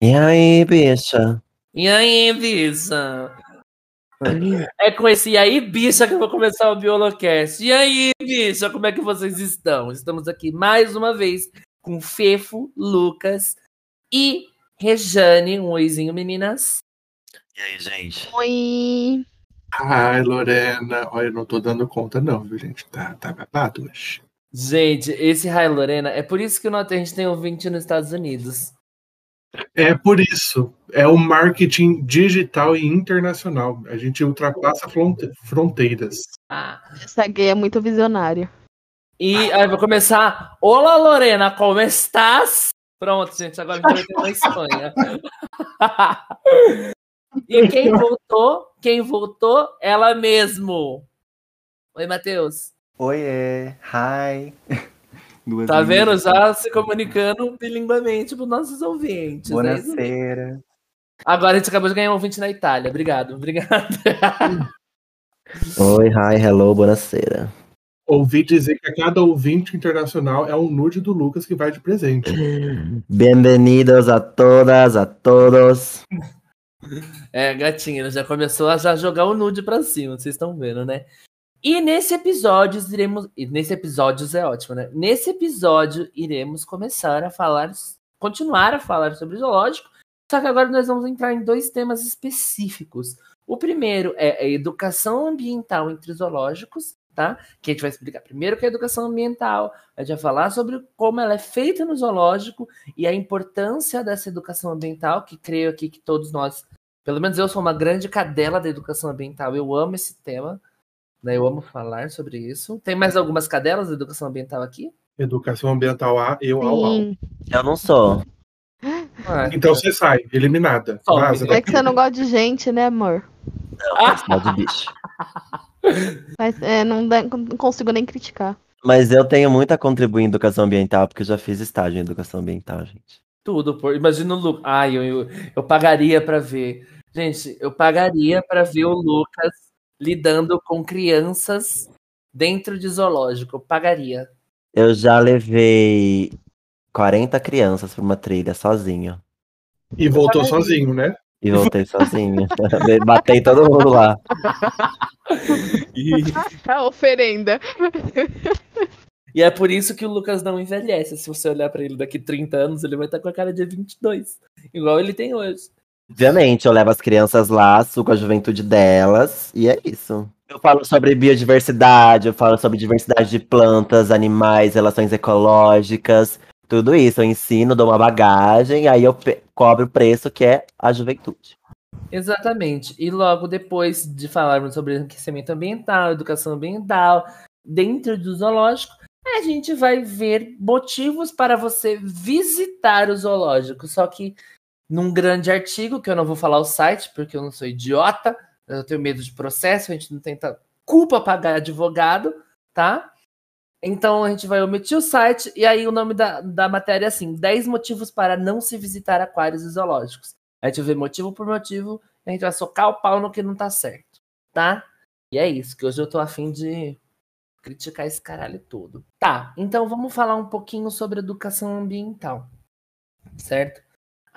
E aí, bicha? E aí, bicha? É com esse e aí, bicha, que eu vou começar o Biolocast. E aí, bicha, como é que vocês estão? Estamos aqui mais uma vez com Fefo, Lucas e Rejane. Um oizinho, meninas. E aí, gente? Oi. Ai, Lorena. Olha, eu não tô dando conta, não, viu, gente? Tá, tá babado hoje. Gente, esse Rai Lorena, é por isso que a gente tem ouvinte nos Estados Unidos. É por isso. É o marketing digital e internacional. A gente ultrapassa fronte- fronteiras. Ah. Essa gay é muito visionária. E aí, vou começar. Olá, Lorena, como estás? Pronto, gente, agora a gente vai na Espanha. e quem voltou? Quem voltou? Ela mesmo. Oi, Matheus. Oiê, hi. Duas Tá vendo? Já se comunicando bilinguamente para os nossos ouvintes. é isso? Buonasera. Agora a gente acabou de ganhar um ouvinte na Itália. Obrigado, obrigado. Oi, hi, hello, buonasera. Ouvi dizer que a cada ouvinte internacional é um nude do Lucas que vai de presente. Bem-vindos a todas, a todos. É, gatinha, já começou a já jogar o nude pra cima, vocês estão vendo, né? E nesse episódio iremos. Nesse episódio é ótimo, né? Nesse episódio iremos começar a falar. Continuar a falar sobre o zoológico. Só que agora nós vamos entrar em dois temas específicos. O primeiro é a educação ambiental entre zoológicos, tá? Que a gente vai explicar primeiro o que é educação ambiental, a gente vai falar sobre como ela é feita no zoológico e a importância dessa educação ambiental, que creio aqui que todos nós, pelo menos eu sou uma grande cadela da educação ambiental, eu amo esse tema, né? Eu amo falar sobre isso. Tem mais algumas cadelas da educação ambiental aqui? Educação ambiental A, eu ao. Eu não sou. Ah, Então você sai, eliminada. Vaza É que você não gosta de gente, né, amor? Mal de bicho. Mas é, não, não consigo nem criticar. Mas eu tenho muito a contribuir em educação ambiental, porque eu já fiz estágio em educação ambiental, gente. tudo, por... imagina o Lucas. Ai, eu, eu, eu pagaria pra ver. Gente, eu pagaria pra ver o Lucas lidando com crianças dentro de zoológico. Pagaria. Eu já levei 40 crianças pra uma trilha sozinho. E voltou sozinho, né? E voltei sozinho. Batei todo mundo lá. A oferenda. E é por isso que o Lucas não envelhece. Se você olhar pra ele daqui 30 anos, ele vai estar com a cara de 22. Igual ele tem hoje. Obviamente, eu levo as crianças lá, suco a juventude delas, e é isso. Eu falo sobre biodiversidade, eu falo sobre diversidade de plantas, animais, relações ecológicas, tudo isso. Eu ensino, dou uma bagagem, aí eu cobro o preço que é a juventude. Exatamente. E logo depois de falarmos sobre enriquecimento ambiental, educação ambiental, dentro do zoológico, a gente vai ver motivos para você visitar o zoológico. Só que num grande artigo, que eu não vou falar o site, porque eu não sou idiota, eu tenho medo de processo, a gente não tenta culpa pagar advogado, tá? Então a gente vai omitir o site, e aí o nome da, da matéria é assim: 10 motivos para não se visitar aquários zoológicos. A gente vê motivo por motivo, a gente vai socar o pau no que não tá certo, tá? E é isso, que hoje eu tô afim de criticar esse caralho todo. Tá, então vamos falar um pouquinho sobre educação ambiental, certo?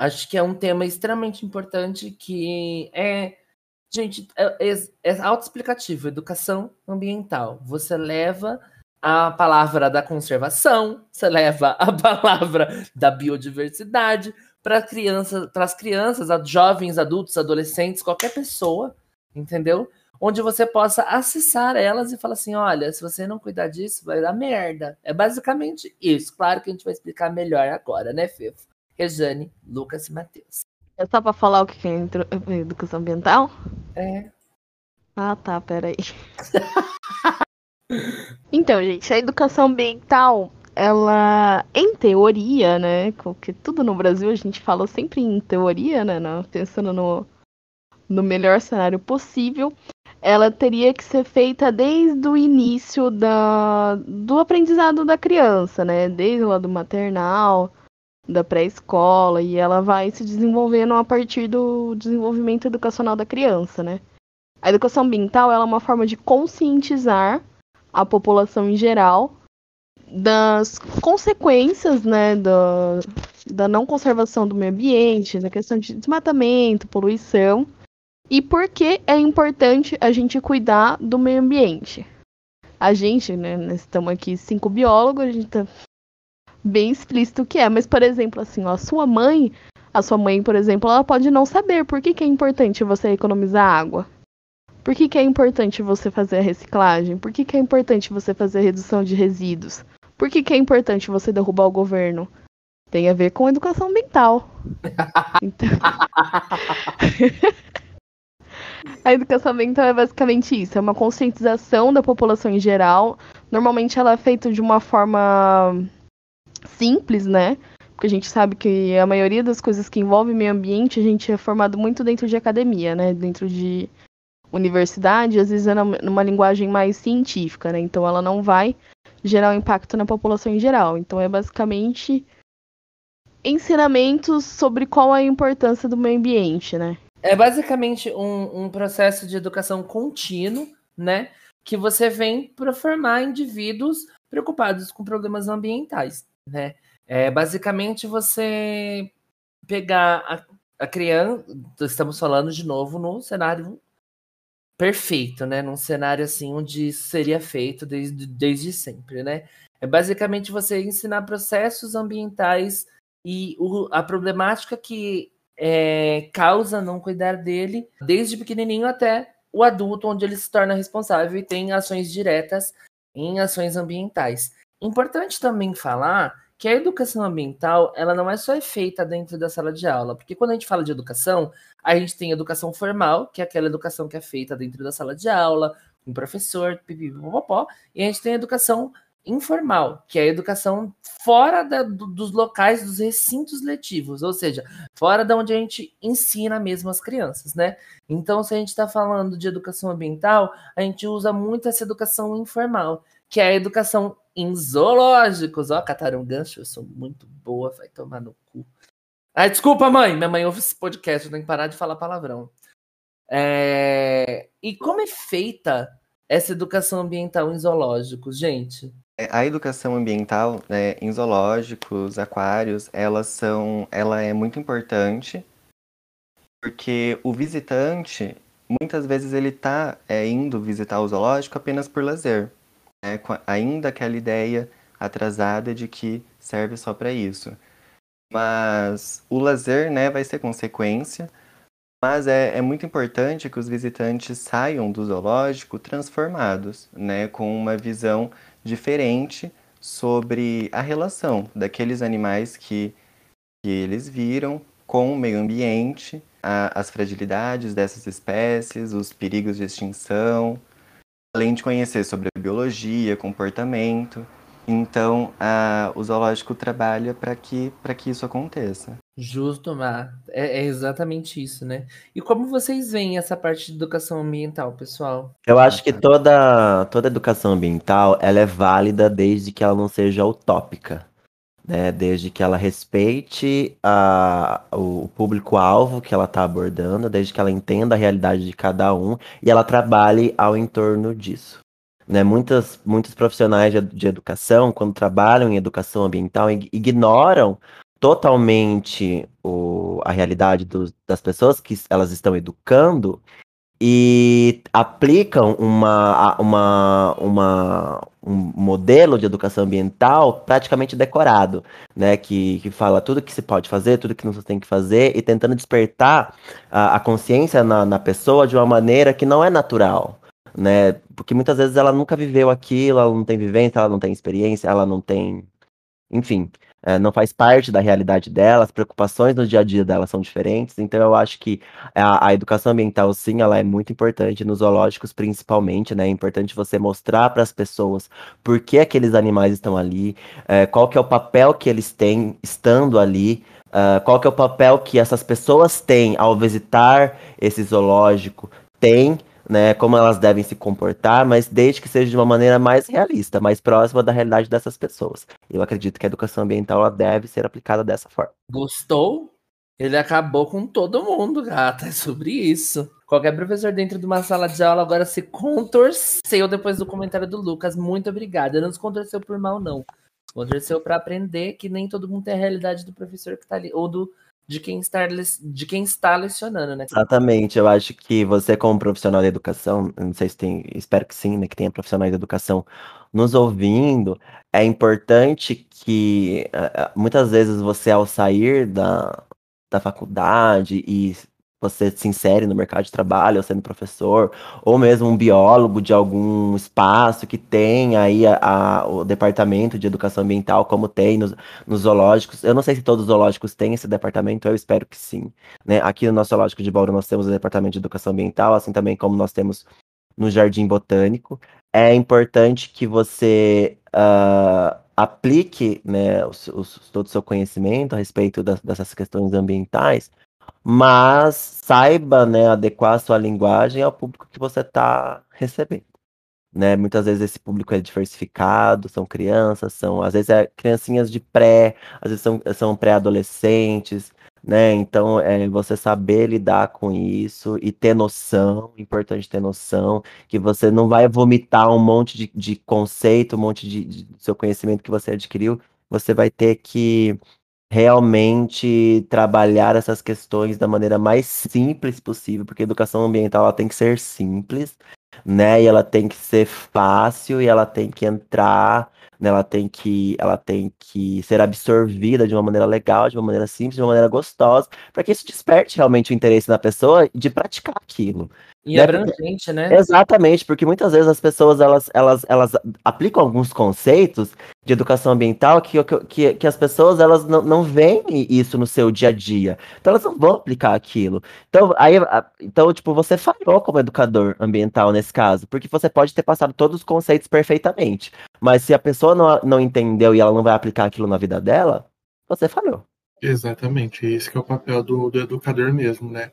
Acho que é um tema extremamente importante que é, gente, é, é, autoexplicativo, educação ambiental. Você leva a palavra da conservação, você leva a palavra da biodiversidade, para crianças, para as crianças, jovens, adultos, adolescentes, qualquer pessoa, entendeu? Onde você possa acessar elas e falar assim: olha, se você não cuidar disso, vai dar merda. É basicamente isso. Claro que a gente vai explicar melhor agora, né, Fefo? Rejane, Lucas e Matheus. É só pra falar o que é educação ambiental? É. Ah, tá, peraí. então, gente, a educação ambiental, ela, em teoria, né? Porque tudo no Brasil a gente fala sempre em teoria, né? não- Pensando no, no melhor cenário possível, ela teria que ser feita desde o início da, do aprendizado da criança, né? Desde lá do maternal, da pré-escola, e ela vai se desenvolvendo a partir do desenvolvimento educacional da criança, né? A educação ambiental é uma forma de conscientizar a população em geral das consequências, né, da, da não conservação do meio ambiente, da questão de desmatamento, poluição, e por que é importante a gente cuidar do meio ambiente. A gente, né, nós estamos aqui cinco biólogos, a gente tá bem explícito o que é, mas, por exemplo, assim, ó, a sua mãe, a sua mãe, por exemplo, ela pode não saber por que, que é importante você economizar água. Por que, que é importante você fazer a reciclagem? Por que, que é importante você fazer a redução de resíduos? Por que, que é importante você derrubar o governo? Tem a ver com educação ambiental. Então... a educação ambiental é basicamente isso, é uma conscientização da população em geral. Normalmente ela é feita de uma forma simples, né? Porque a gente sabe que a maioria das coisas que envolvem meio ambiente a gente é formado muito dentro de academia, né? Dentro de universidade, às vezes é numa linguagem mais científica, né? Então ela não vai gerar um impacto na população em geral. Então é basicamente ensinamentos sobre qual é a importância do meio ambiente, né? É basicamente um, um processo de educação contínuo, né? Que você vem para formar indivíduos preocupados com problemas ambientais, né? É basicamente você pegar a, a criança, estamos falando de novo no cenário perfeito, né? Num cenário assim onde seria feito desde, desde sempre, né? É basicamente você ensinar processos ambientais e o, a problemática que é, causa não cuidar dele, desde pequenininho até o adulto, onde ele se torna responsável e tem ações diretas em ações ambientais. Importante também falar que a educação ambiental ela não é só feita dentro da sala de aula, porque quando a gente fala de educação, a gente tem educação formal, que é aquela educação que é feita dentro da sala de aula, com o professor, pipipipopopó, e a gente tem a educação informal, que é a educação fora da, do, dos locais dos recintos letivos, ou seja, fora da onde a gente ensina mesmo as crianças, né? Então, se a gente está falando de educação ambiental, a gente usa muito essa educação informal, que é a educação em zoológicos. Ó, cataram um gancho, eu sou muito boa, vai tomar no cu. Ah, desculpa, mãe, minha mãe ouve esse podcast, eu tenho que parar de falar palavrão. É... E como é feita essa educação ambiental em zoológicos, gente? É, a educação ambiental né, em zoológicos, aquários, elas são, ela é muito importante porque o visitante muitas vezes ele está é, indo visitar o zoológico apenas por lazer né, ainda aquela ideia atrasada de que serve só para isso. Mas o lazer né, vai ser consequência, mas é, é muito importante que os visitantes saiam do zoológico transformados, né, com uma visão diferente sobre a relação daqueles animais que, que eles viram com o meio ambiente, a, as fragilidades dessas espécies, os perigos de extinção, além de conhecer sobre a biologia, comportamento. Então, a, o zoológico trabalha para que, que isso aconteça. Justo, Mar. É, é, exatamente isso, né? E como vocês veem essa parte de educação ambiental, pessoal? Eu acho que toda, toda educação ambiental ela é válida desde que ela não seja utópica né? Desde que ela respeite a, o público-alvo que ela está abordando, desde que ela entenda a realidade de cada um e ela trabalhe ao entorno disso. Né? Muitas, muitos profissionais de, de educação, quando trabalham em educação ambiental, ignoram totalmente o, a realidade do, das pessoas que elas estão educando e aplicam uma, uma, uma, um modelo de educação ambiental praticamente decorado, né? Que, que fala tudo que se pode fazer, tudo que não se tem que fazer, e tentando despertar a, a consciência na, na pessoa de uma maneira que não é natural. Né? Porque muitas vezes ela nunca viveu aquilo, ela não tem vivência, ela não tem experiência, ela não tem. Enfim, é, não faz parte da realidade dela, as preocupações no dia a dia dela são diferentes, então eu acho que a, a, educação ambiental, sim, ela é muito importante, nos zoológicos principalmente, né? É importante você mostrar para as pessoas por que aqueles animais estão ali, é, qual que é o papel que eles têm estando ali, uh, qual que é o papel que essas pessoas têm ao visitar esse zoológico, tem né, como elas devem se comportar, mas desde que seja de uma maneira mais realista, mais próxima da realidade dessas pessoas. Eu acredito que a educação ambiental deve ser aplicada dessa forma. Gostou? Ele acabou com todo mundo, gata. É sobre isso. Qualquer professor dentro de uma sala de aula agora se contorceu depois do comentário do Lucas. Muito obrigada. Não se contorceu por mal, não. Aconteceu para aprender que nem todo mundo tem a realidade do professor que está ali, ou do de quem está, de quem está lecionando, né? Exatamente, eu acho que você, como profissional de educação, não sei se tem, espero que sim, né, que tenha profissionais de educação nos ouvindo, é importante que muitas vezes você, ao sair da, da faculdade e você se insere no mercado de trabalho, ou sendo professor, ou mesmo um biólogo de algum espaço que tem aí a, a, o departamento de educação ambiental, como tem nos, nos, zoológicos. Eu não sei se todos os zoológicos têm esse departamento, eu espero que sim. Né? Aqui no nosso zoológico de Bauru nós temos o departamento de educação ambiental, assim também como nós temos no Jardim Botânico. É importante que você uh, aplique né, os, os, todo o seu conhecimento a respeito das, dessas questões ambientais mas saiba, né, adequar a sua linguagem ao público que você está recebendo. Né? Muitas vezes esse público é diversificado, são crianças, são às vezes é criancinhas de pré, às vezes são, são pré-adolescentes, né? Então é você saber lidar com isso e ter noção, importante ter noção, que você não vai vomitar um monte de, de conceito, um monte de, de seu conhecimento que você adquiriu, você vai ter que realmente trabalhar essas questões da maneira mais simples possível, porque a educação ambiental ela tem que ser simples, né? E ela tem que ser fácil e ela tem que entrar, né? ela tem que ela tem que ser absorvida de uma maneira legal, de uma maneira simples, de uma maneira gostosa, para que isso desperte realmente o interesse da pessoa de praticar aquilo. E né? abrangente, né? Exatamente, porque muitas vezes as pessoas elas, elas, elas aplicam alguns conceitos de educação ambiental que, que, que as pessoas elas não, não veem isso no seu dia a dia. Então elas não vão aplicar aquilo. Então, aí, então, tipo, você falhou como educador ambiental nesse caso, porque você pode ter passado todos os conceitos perfeitamente. Mas se a pessoa não, não entendeu e ela não vai aplicar aquilo na vida dela, você falhou. Exatamente, esse é o papel do, do educador mesmo, né?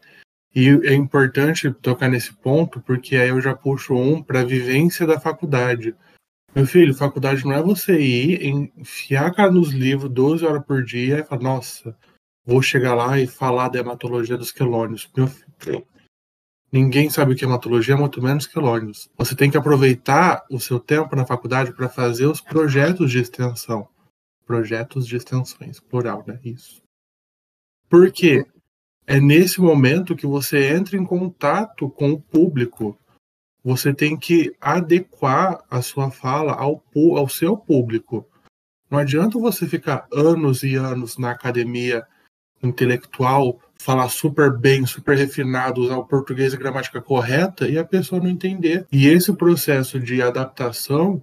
E é importante tocar nesse ponto, porque aí eu já puxo um para a vivência da faculdade. Meu filho, faculdade não é você ir, enfiar a cara nos livros 12 horas por dia e falar, nossa, vou chegar lá e falar da hematologia dos quelônios. Meu filho, ninguém sabe o que é hematologia, muito menos quelônios. Você tem que aproveitar o seu tempo na faculdade para fazer os projetos de extensão. Projetos de extensões, plural, né? Isso. Por quê? é nesse momento que você entra em contato com o público. Você tem que adequar a sua fala ao, ao seu público. Não adianta você ficar anos e anos na academia intelectual, falar super bem, super refinado, usar o português e gramática correta e a pessoa não entender. E esse processo de adaptação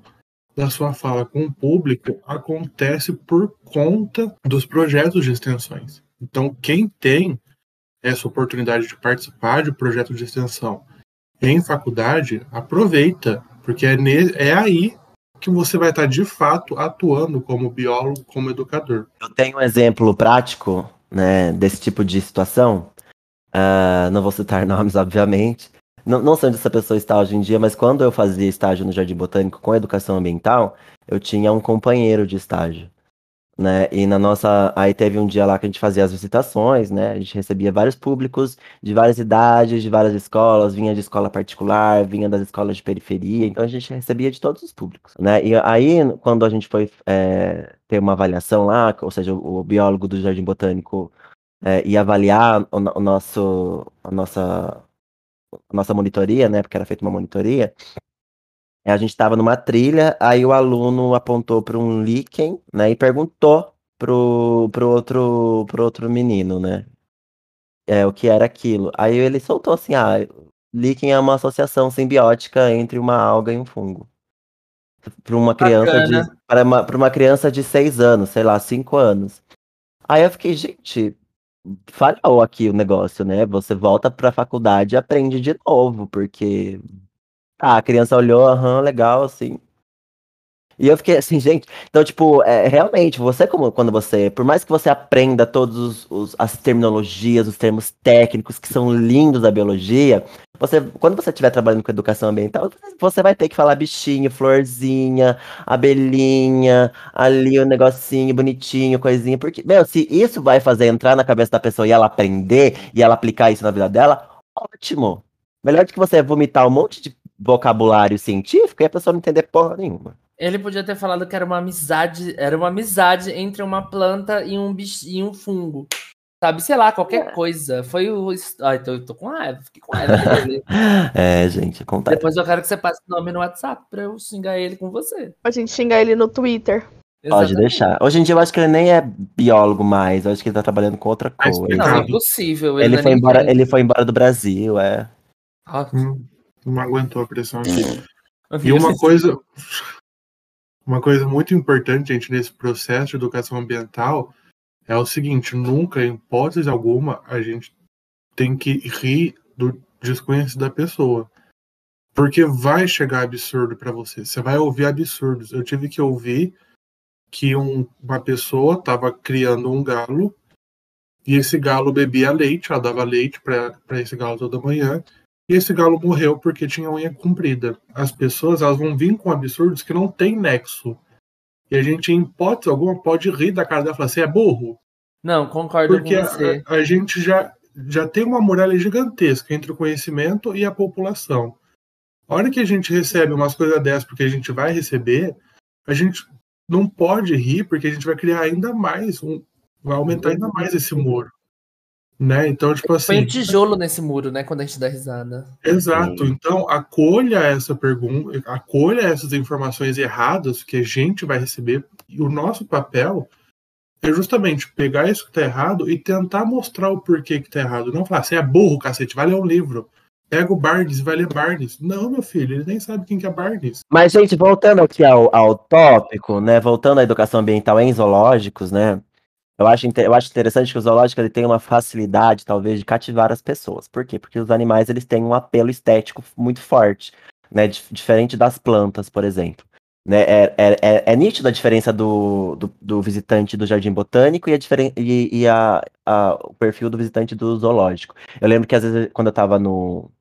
da sua fala com o público acontece por conta dos projetos de extensões. Então, quem tem essa oportunidade de participar de projeto de extensão em faculdade, aproveita, porque é, é aí que você vai estar de fato atuando como biólogo, como educador. Eu tenho um exemplo prático né, desse tipo de situação. Uh, não vou citar nomes, obviamente. Não, não sei onde essa pessoa está hoje em dia, mas quando eu fazia estágio no Jardim Botânico com educação ambiental, eu tinha um companheiro de estágio né? E na nossa. Aí teve um dia lá que a gente fazia as visitações, né? A gente recebia vários públicos de várias idades, de várias escolas, vinha de escola particular, vinha das escolas de periferia, então a gente recebia de todos os públicos, né? E aí, quando a gente foi é, ter uma avaliação lá, ou seja, o, o biólogo do Jardim Botânico é, ia avaliar o, o nosso, a nossa, a nossa monitoria, né? Porque era feita uma monitoria. É, a gente estava numa trilha, aí o aluno apontou para um líquen, né, e perguntou pro, pro, outro, pro outro menino, né, é, o que era aquilo. Aí ele soltou assim, ah, líquen é uma associação simbiótica entre uma alga e um fungo. Para uma criança Bacana. de para uma, pra uma criança de seis anos, sei lá, cinco anos. Aí eu fiquei, gente, falhou aqui o negócio, né? Você volta para a faculdade e aprende de novo, porque ah, a criança olhou, aham, legal, assim. E eu fiquei assim, gente. Então, tipo, é, realmente, você, como quando você. Por mais que você aprenda todas as terminologias, os termos técnicos que são lindos da biologia, você, quando você estiver trabalhando com educação ambiental, você vai ter que falar bichinho, florzinha, abelhinha, ali o um negocinho bonitinho, coisinha. Porque, meu, se isso vai fazer entrar na cabeça da pessoa e ela aprender e ela aplicar isso na vida dela, ótimo. Melhor do que você vomitar um monte de vocabulário científico e a pessoa não entender porra nenhuma. Ele podia ter falado que era uma amizade, era uma amizade entre uma planta e um bicho, e um fungo. Sabe, sei lá, qualquer coisa. Foi o. Ai, tô, tô com raiva, fiquei com raiva. É, gente, acontece. Depois eu quero que você passe o nome no WhatsApp pra eu xingar ele com você. A gente xingar ele no Twitter. Pode Exatamente. deixar. Hoje em dia eu acho que ele nem é biólogo mais, eu acho que ele tá trabalhando com outra coisa. Não, é impossível. Ele é foi, nem embora, ele foi embora do Brasil, é. Ah, Hum, Não aguentou a pressão aqui. E uma coisa, uma coisa muito importante, gente, nesse processo de educação ambiental é o seguinte: nunca, em hipótese alguma, a gente tem que rir do desconhecido da pessoa. Porque vai chegar absurdo para você. Você vai ouvir absurdos. Eu tive que ouvir que um- uma pessoa estava criando um galo e esse galo bebia leite, ela dava leite para esse galo toda manhã e esse galo morreu porque tinha unha comprida. As pessoas elas vão vir com absurdos que não tem nexo. E a gente, em hipótese alguma, pode rir da cara dela e falar: você é burro? Não, concordo Porque com a, você. a gente já, já tem uma muralha gigantesca entre o conhecimento e a população. A hora que a gente recebe umas coisas dessas, porque a gente vai receber, a gente não pode rir, porque a gente vai criar ainda mais, um, vai aumentar ainda mais esse muro. Né? Então, tipo Põe assim. um tijolo nesse muro, né? Quando a gente dá risada. Exato. Então, acolha essa pergunta, acolha essas informações erradas que a gente vai receber. E o nosso papel é justamente pegar isso que tá errado e tentar mostrar o porquê que tá errado. Não falar, você é burro, cacete, vai ler um livro. Pega o Barnes e vai ler Barnes. Não, meu filho, ele nem sabe quem que é Barnes. Mas, gente, voltando aqui ao, ao tópico, né? Voltando à educação ambiental em zoológicos, né? Eu acho, eu acho interessante que o zoológico ele tem uma facilidade, talvez, de cativar as pessoas. Por quê? Porque os animais eles têm um apelo estético muito forte, né? Dif- diferente das plantas, por exemplo. Né? É, é, é, é nítida a diferença do, do, do visitante do jardim botânico e, a, e, e a, a- o perfil do visitante do zoológico. Eu lembro que às vezes, quando eu tava no,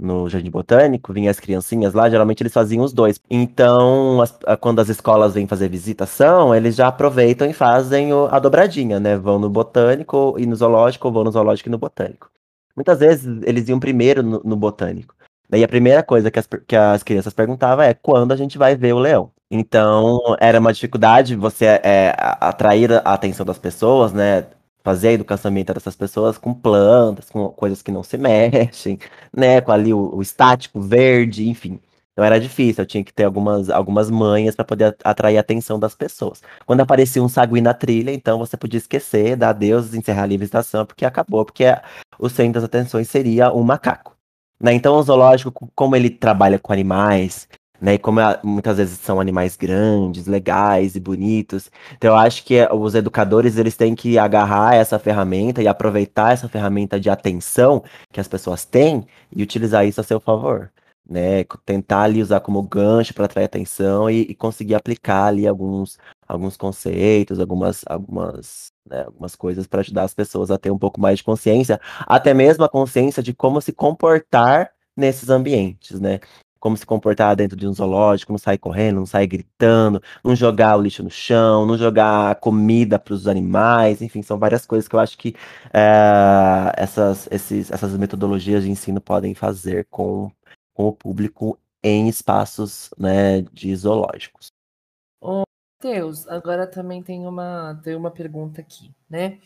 no Jardim Botânico, vinha as criancinhas lá, geralmente eles faziam os dois. Então, as- quando as escolas vêm fazer visitação, eles já aproveitam e fazem o- a dobradinha, né? Vão no Botânico e no Zoológico, ou vão no Zoológico e no Botânico. Muitas vezes eles iam primeiro no, no Botânico. Daí a primeira coisa que as, que as crianças perguntavam é quando a gente vai ver o leão. Então, era uma dificuldade você é, atrair a atenção das pessoas, né? Fazer a educação ambiental dessas pessoas com plantas, com coisas que não se mexem, né, com ali o, o estático verde, enfim. Então era difícil, eu tinha que ter algumas, algumas manhas para poder atrair a atenção das pessoas. Quando aparecia um sagui na trilha, então você podia esquecer, dar adeus, encerrar a visitação, porque acabou, porque o centro das atenções seria um macaco. Né? Então o zoológico, co- como ele trabalha com animais, né, e como muitas vezes são animais grandes, legais e bonitos, então eu acho que eh, os educadores eles têm que agarrar essa ferramenta e aproveitar essa ferramenta de atenção que as pessoas têm e utilizar isso a seu favor, né? Tentar ali usar como gancho para atrair atenção e, e conseguir aplicar ali alguns, alguns conceitos, algumas, algumas, né, algumas coisas para ajudar as pessoas a ter um pouco mais de consciência, até mesmo a consciência de como se comportar nesses ambientes, né? Como se comportar dentro de um zoológico, não sair correndo, não sair gritando, não jogar o lixo no chão, não jogar comida para os animais, enfim, são várias coisas que eu acho que eh, essas, esses- essas metodologias de ensino podem fazer com, com o público em espaços né, de zoológicos. Deus, agora também tem uma, tem uma pergunta aqui, né?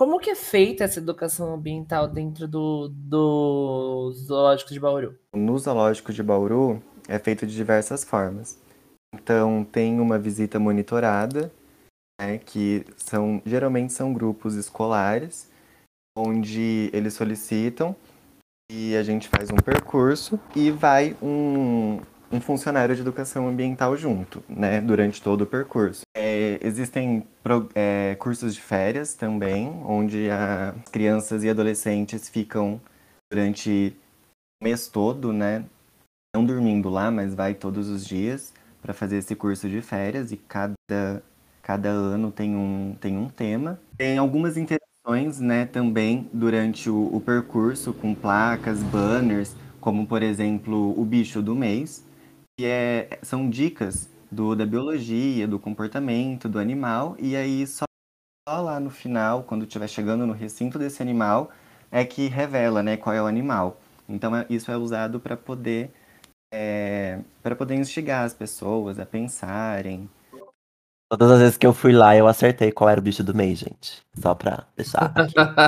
Como que é feita essa educação ambiental dentro do, do zoológico de Bauru? No zoológico de Bauru é feito de diversas formas. Então tem uma visita monitorada, né, que são geralmente são grupos escolares, onde eles solicitam e a gente faz um percurso e vai um, um funcionário de educação ambiental junto, né, durante todo o percurso. Existem é, cursos de férias também, onde as crianças e adolescentes ficam durante o mês todo, né, não dormindo lá, mas vai todos os dias para fazer esse curso de férias e cada, cada ano tem um, tem um tema. Tem algumas interações, né, também durante o, o percurso com placas, banners, como por exemplo o bicho do mês, que é, são dicas do, da biologia, do comportamento do animal, e aí só, só lá no final, quando estiver chegando no recinto desse animal, é que revela, né, qual é o animal. Então é- isso é usado para poder é, para poder instigar as pessoas a pensarem. Todas as vezes que eu fui lá, eu acertei qual era o bicho do mês, gente. Só pra deixar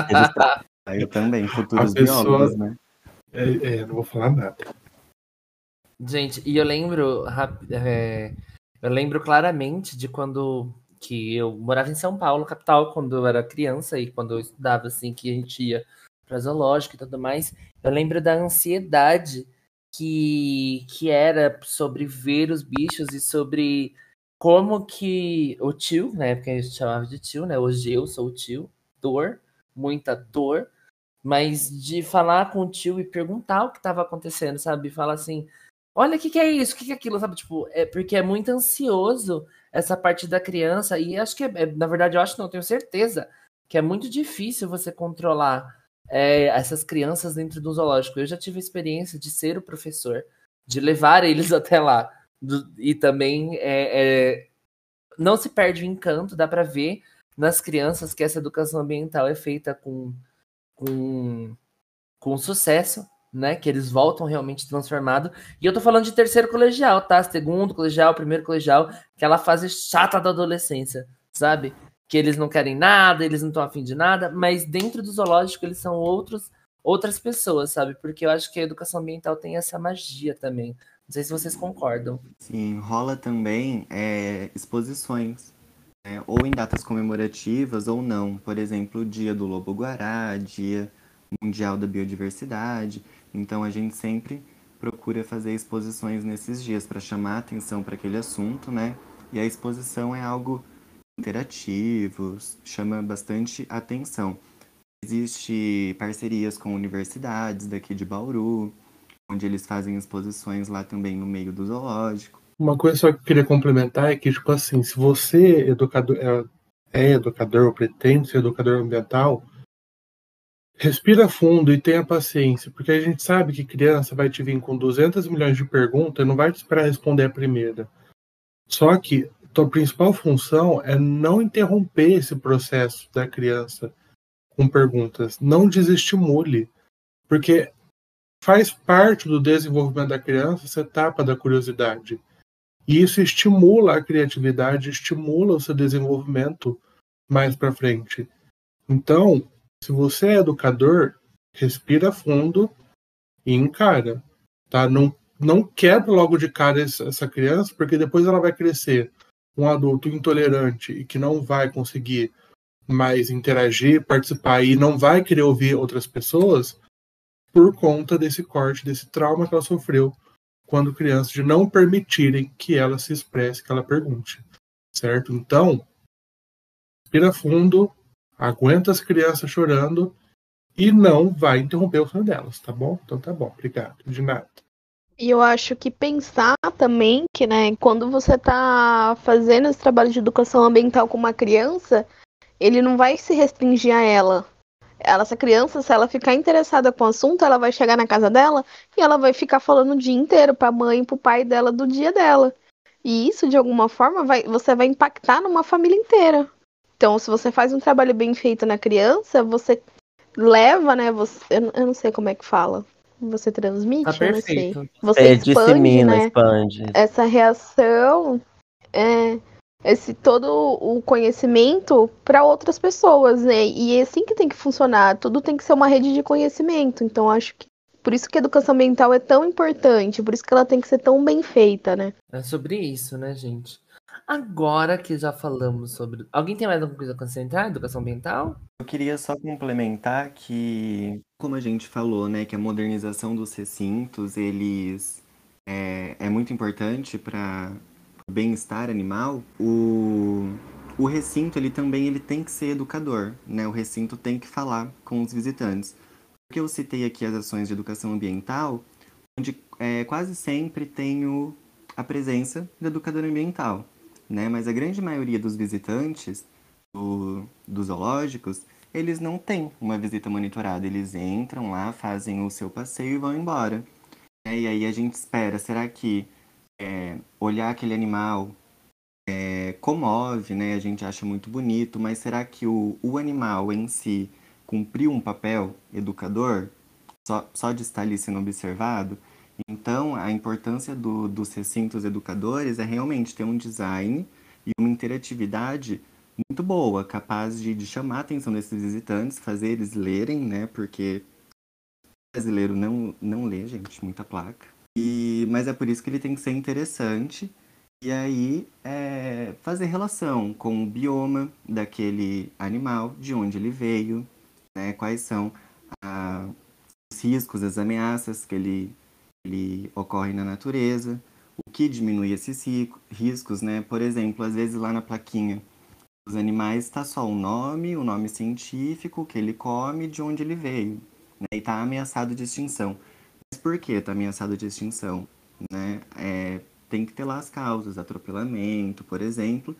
registrado. Eu também, futuros A pessoa- biólogos, né? É, é, não vou falar nada. Gente, e eu lembro, é, eu lembro claramente de quando que eu morava em São Paulo, capital, quando eu era criança e quando eu estudava, assim, que a gente ia pra zoológico e tudo mais. Eu lembro da ansiedade que, que era sobre ver os bichos e sobre como que o tio, na época a gente chamava de tio, né? Hoje eu sou o tio, dor, muita dor, mas de falar com o tio e perguntar o que estava acontecendo, sabe? Falar assim, olha o que, que é isso, o que, que é aquilo, sabe? Tipo, é porque é muito ansioso essa parte da criança, e acho que, é, é- na verdade, eu acho não, eu tenho certeza que é muito difícil você controlar é, essas crianças dentro do zoológico. Eu já tive a experiência de ser o professor, de levar eles até lá, do- e também é, é, não se perde o encanto, dá pra ver nas crianças que essa educação ambiental é feita com, com, com sucesso, né? Que eles voltam realmente transformados. E eu tô falando de terceiro colegial, tá? Segundo colegial, primeiro colegial, aquela fase chata da adolescência, sabe? Que eles não querem nada, eles não estão afim de nada, mas dentro do zoológico eles são outros, outras pessoas, sabe? Porque eu acho que a educação ambiental tem essa magia também. Não sei se vocês concordam. Sim, rola também é, exposições, né? ou em datas comemorativas ou não. Por exemplo, o dia do Lobo-Guará, dia mundial da biodiversidade. Então a gente sempre procura fazer exposições nesses dias para chamar a atenção para aquele assunto, né? E a exposição é algo interativo, chama bastante atenção. Existe parcerias com universidades daqui de Bauru, onde eles fazem exposições lá também no meio do zoológico. Uma coisa só que eu queria complementar é que, tipo assim, se você educador, é, é educador ou pretende ser educador ambiental, respira fundo e tenha paciência, porque a gente sabe que criança vai te vir com 200 milhões de perguntas e não vai te esperar responder a primeira. Só que tua principal função é não interromper esse processo da criança com perguntas. Não desestimule, porque faz parte do desenvolvimento da criança essa etapa da curiosidade. E isso estimula a criatividade, estimula o seu desenvolvimento mais para frente. Então, se você é educador, respira fundo e encara, tá? Não não quebra logo de cara essa criança, porque depois ela vai crescer um adulto intolerante e que não vai conseguir mais interagir, participar e não vai querer ouvir outras pessoas por conta desse corte, desse trauma que ela sofreu quando criança, de não permitirem que ela se expresse, que ela pergunte, certo? Então, respira fundo, aguenta as crianças chorando e não vai interromper o sonho delas, tá bom? Então tá bom, obrigado, de nada. E eu acho que pensar também que, né, quando você tá fazendo esse trabalho de educação ambiental com uma criança, ele não vai se restringir a ela. Ela, essa criança, se ela ficar interessada com o assunto, ela vai chegar na casa dela e ela vai ficar falando o dia inteiro pra mãe e pro pai dela do dia dela. E isso, de alguma forma, vai, você vai impactar numa família inteira. Então, se você faz um trabalho bem feito na criança, você leva, né? Você, eu, eu não sei como é que fala. Você transmite? Tá eu não sei. perfeito. Você É, expande, dissemina, né? expande. essa reação, é, esse todo o conhecimento para outras pessoas, né? E é assim que tem que funcionar. Tudo tem que ser uma rede de conhecimento. Então acho que por isso que a educação ambiental é tão importante, por isso que ela tem que ser tão bem feita, né? É sobre isso, né, gente? Agora que já falamos sobre. Alguém tem mais alguma coisa a acrescentar? Educação ambiental? Eu queria só complementar que, como a gente falou, né, que a modernização dos recintos, eles é, é muito importante para o bem-estar animal. O, o recinto, ele também ele tem que ser educador, né? O recinto tem que falar com os visitantes. Porque eu citei aqui as ações de educação ambiental, onde é, quase sempre tenho a presença do educador ambiental, né? Mas a grande maioria dos visitantes do, dos zoológicos, eles não têm uma visita monitorada. Eles entram lá, fazem o seu passeio e vão embora. E aí a gente espera, será que é, olhar aquele animal é, comove, né? A gente acha muito bonito, mas será que o, o animal em si cumpriu um papel educador? Só, só de estar ali sendo observado? Então, a importância do, dos recintos educadores é realmente ter um design e uma interatividade muito boa, capaz de, de chamar a atenção desses visitantes, fazer eles lerem, né? Porque o brasileiro não, não lê, gente, muita placa. E, mas é por isso que ele tem que ser interessante e aí é, fazer relação com o bioma daquele animal, de onde ele veio, né? Quais são a, os riscos, as ameaças que ele, ele ocorre na natureza, o que diminui esses riscos, né? Por exemplo, às vezes lá na plaquinha dos animais está só o nome, o nome científico, o que ele come, de onde ele veio, né? E está ameaçado de extinção. Mas por que está ameaçado de extinção? Né? É, tem que ter lá as causas, atropelamento, por exemplo,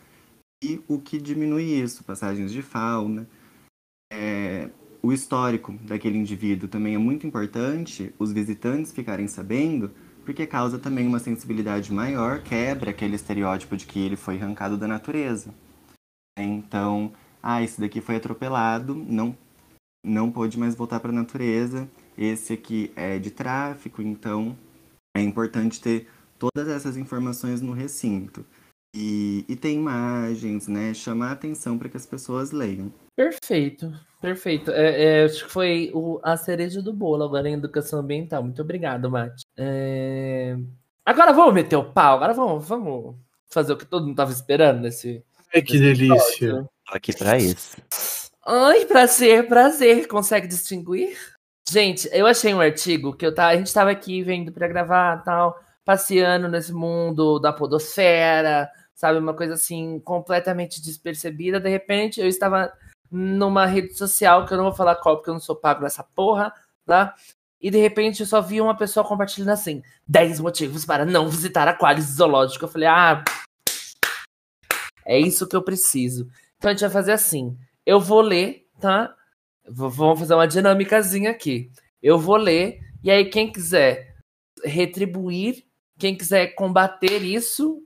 e o que diminui isso, passagens de fauna. É, o histórico daquele indivíduo também é muito importante os visitantes ficarem sabendo, porque causa também uma sensibilidade maior, quebra aquele estereótipo de que ele foi arrancado da natureza. Então, ah, esse daqui foi atropelado, não, não pôde mais voltar para a natureza, esse aqui é de tráfico, então é importante ter todas essas informações no recinto. E, e ter imagens, né? Chamar a atenção para que as pessoas leiam. Perfeito, perfeito. É, é, acho que foi o, a cereja do bolo agora em educação ambiental. Muito obrigado, Mate. É... Agora vamos meter o pau, agora vamos, vamos fazer o que todo mundo estava esperando nesse. Ai, que nesse delícia. Episódio. Aqui para isso. Ai, prazer, prazer. Consegue distinguir? Gente, eu achei um artigo que eu tá, a gente estava aqui vendo para gravar tal, passeando nesse mundo da podosfera, sabe, uma coisa assim completamente despercebida. De repente, eu estava numa rede social que eu não vou falar qual porque eu não sou pago nessa porra, tá? E de repente eu só vi uma pessoa compartilhando assim: 10 motivos para não visitar aquários zoológicos. Eu falei: "Ah, é isso que eu preciso". Então a gente vai fazer assim. Eu vou ler, tá? Vamos fazer uma dinâmicazinha aqui. Eu vou ler, e aí quem quiser retribuir, quem quiser combater isso,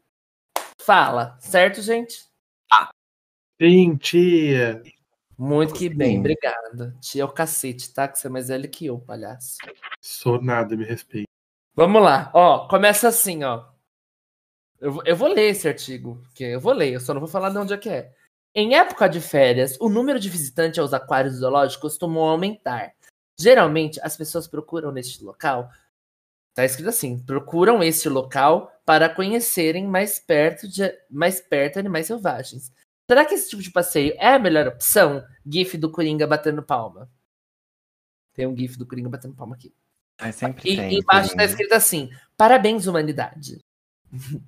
fala. Certo, gente? Ah. Sim, tia. Muito que bem, Sim. obrigada. Tia é o cacete, tá? Que você é mais velho que eu, palhaço. Sou nada, me respeito. Vamos lá, ó. Começa assim, ó. Eu, eu vou ler esse artigo, que eu vou ler, eu só não vou falar de onde é que é. Em época de férias, o número de visitantes aos aquários zoológicos costumou aumentar. Geralmente, as pessoas procuram neste local, tá escrito assim, procuram este local para conhecerem mais perto de mais perto animais selvagens. Será que esse tipo de passeio é a melhor opção? GIF do Coringa batendo palma. Tem um GIF do Coringa batendo palma aqui. É, sempre e tem, embaixo está escrito assim: Parabéns, humanidade.